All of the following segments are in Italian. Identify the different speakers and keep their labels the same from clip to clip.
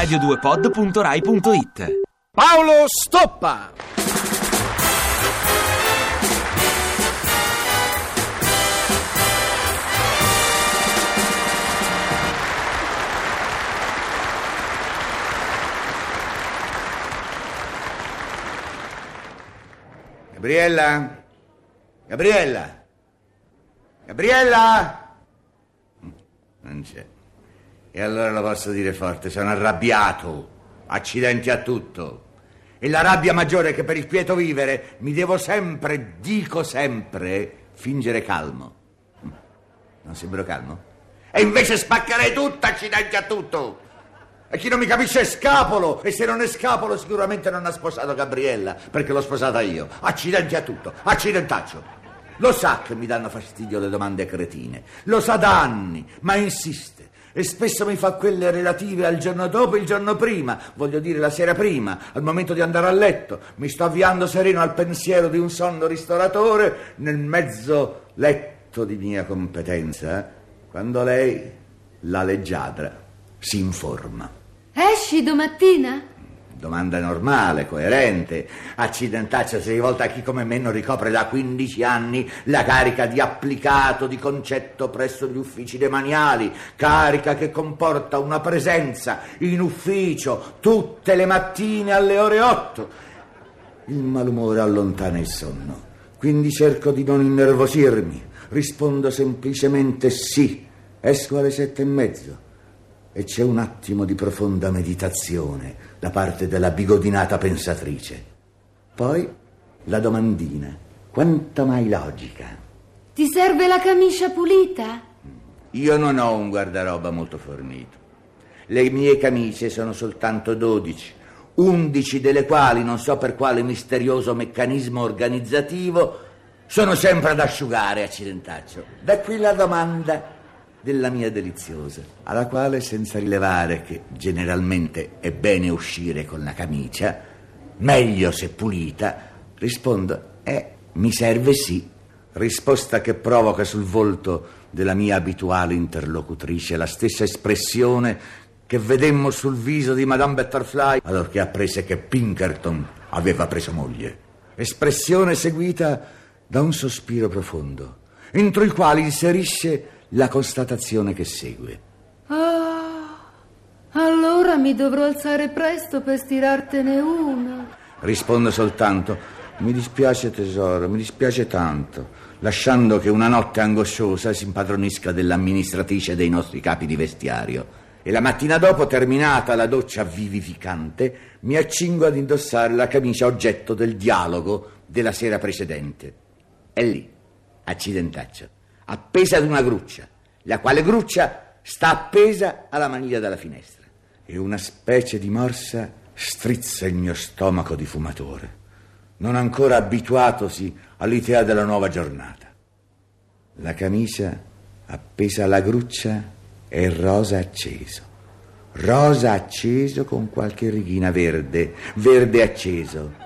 Speaker 1: radio2pod.rai.it
Speaker 2: Paolo Stoppa!
Speaker 3: Gabriella? Gabriella? Gabriella? Non c'è. E allora lo posso dire forte, sono arrabbiato. Accidenti a tutto. E la rabbia maggiore è che per il quieto vivere mi devo sempre, dico sempre, fingere calmo. Non sembro calmo? E invece spaccherei tutto, accidenti a tutto. E chi non mi capisce è scapolo, e se non è scapolo sicuramente non ha sposato Gabriella, perché l'ho sposata io. Accidenti a tutto, accidentaccio. Lo sa che mi danno fastidio le domande cretine, lo sa da anni, ma insiste. E spesso mi fa quelle relative al giorno dopo e il giorno prima, voglio dire la sera prima, al momento di andare a letto. Mi sto avviando sereno al pensiero di un sonno ristoratore nel mezzo letto di mia competenza, quando lei, la leggiadra, si informa.
Speaker 4: Esci domattina?
Speaker 3: Domanda normale, coerente. Accidentaccia se rivolta a chi come me non ricopre da 15 anni la carica di applicato di concetto presso gli uffici demaniali, carica che comporta una presenza in ufficio tutte le mattine alle ore 8. Il malumore allontana il sonno, quindi cerco di non innervosirmi. Rispondo semplicemente sì. Esco alle sette e mezzo e c'è un attimo di profonda meditazione da parte della bigodinata pensatrice. Poi la domandina, quanto mai logica.
Speaker 4: Ti serve la camicia pulita?
Speaker 3: Io non ho un guardaroba molto fornito. Le mie camicie sono soltanto dodici, undici delle quali, non so per quale misterioso meccanismo organizzativo, sono sempre ad asciugare, accidentaccio. Da qui la domanda della mia deliziosa, alla quale, senza rilevare che generalmente è bene uscire con la camicia, meglio se pulita, rispondo, eh, mi serve sì. Risposta che provoca sul volto della mia abituale interlocutrice la stessa espressione che vedemmo sul viso di Madame Butterfly allorché apprese che Pinkerton aveva preso moglie. Espressione seguita da un sospiro profondo, entro il quale inserisce la constatazione che segue.
Speaker 4: Ah, allora mi dovrò alzare presto per stirartene una.
Speaker 3: Rispondo soltanto, mi dispiace tesoro, mi dispiace tanto, lasciando che una notte angosciosa si impadronisca dell'amministratrice dei nostri capi di vestiario. E la mattina dopo, terminata la doccia vivificante, mi accingo ad indossare la camicia oggetto del dialogo della sera precedente. È lì, accidentaccio appesa ad una gruccia, la quale gruccia sta appesa alla maniglia della finestra. E una specie di morsa strizza il mio stomaco di fumatore, non ancora abituatosi all'idea della nuova giornata. La camicia appesa alla gruccia è rosa acceso, rosa acceso con qualche righina verde, verde acceso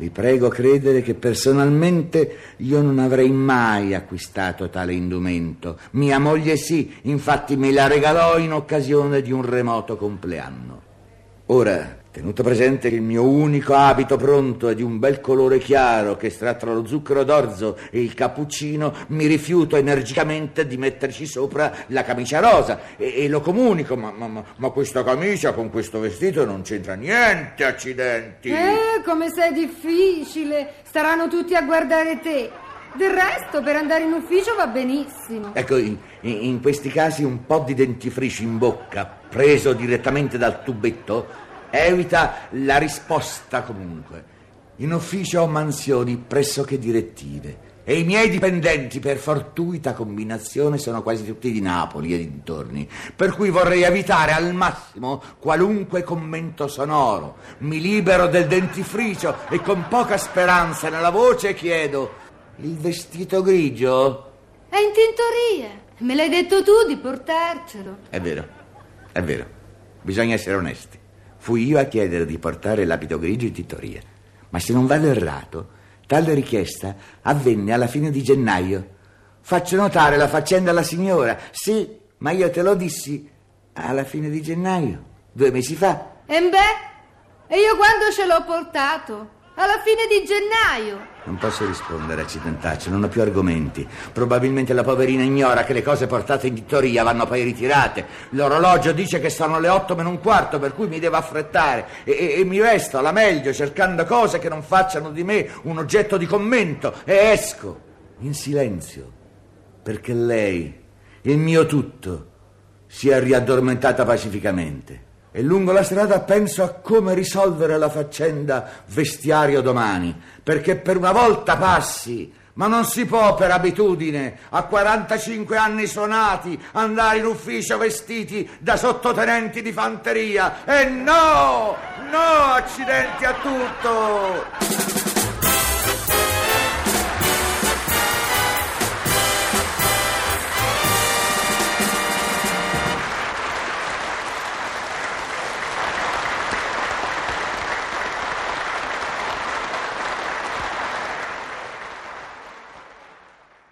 Speaker 3: vi prego credere che personalmente io non avrei mai acquistato tale indumento. Mia moglie sì, infatti me la regalò in occasione di un remoto compleanno. Ora, Tenuto presente che il mio unico abito pronto è di un bel colore chiaro che sta tra lo zucchero d'orzo e il cappuccino, mi rifiuto energicamente di metterci sopra la camicia rosa e, e lo comunico, ma, ma, ma, questa camicia con questo vestito non c'entra niente, accidenti.
Speaker 4: Eh, come sei difficile, staranno tutti a guardare te. Del resto, per andare in ufficio va benissimo.
Speaker 3: Ecco, in, in questi casi un po' di dentifricio in bocca, preso direttamente dal tubetto, Evita la risposta comunque. In ufficio ho mansioni pressoché direttive e i miei dipendenti, per fortuita combinazione, sono quasi tutti di Napoli e dintorni, per cui vorrei evitare al massimo qualunque commento sonoro. Mi libero del dentifricio e con poca speranza nella voce chiedo: il vestito grigio?
Speaker 4: È in tintoria. Me l'hai detto tu di portarcelo.
Speaker 3: È vero, è vero. Bisogna essere onesti. Fui io a chiedere di portare l'abito grigio in tittoria. Ma se non vado errato, tale richiesta avvenne alla fine di gennaio. Faccio notare la faccenda alla signora. Sì, ma io te lo dissi alla fine di gennaio, due mesi fa.
Speaker 4: E beh, e io quando ce l'ho portato? Alla fine di gennaio.
Speaker 3: Non posso rispondere, accidentaccio, non ho più argomenti. Probabilmente la poverina ignora che le cose portate in dittoria vanno poi ritirate. L'orologio dice che sono le otto meno un quarto, per cui mi devo affrettare. E, e, e mi vesto alla meglio, cercando cose che non facciano di me un oggetto di commento. E esco, in silenzio, perché lei, il mio tutto, sia riaddormentata pacificamente. E lungo la strada penso a come risolvere la faccenda vestiario domani, perché per una volta passi, ma non si può per abitudine, a 45 anni suonati, andare in ufficio vestiti da sottotenenti di fanteria. E no, no, accidenti a tutto!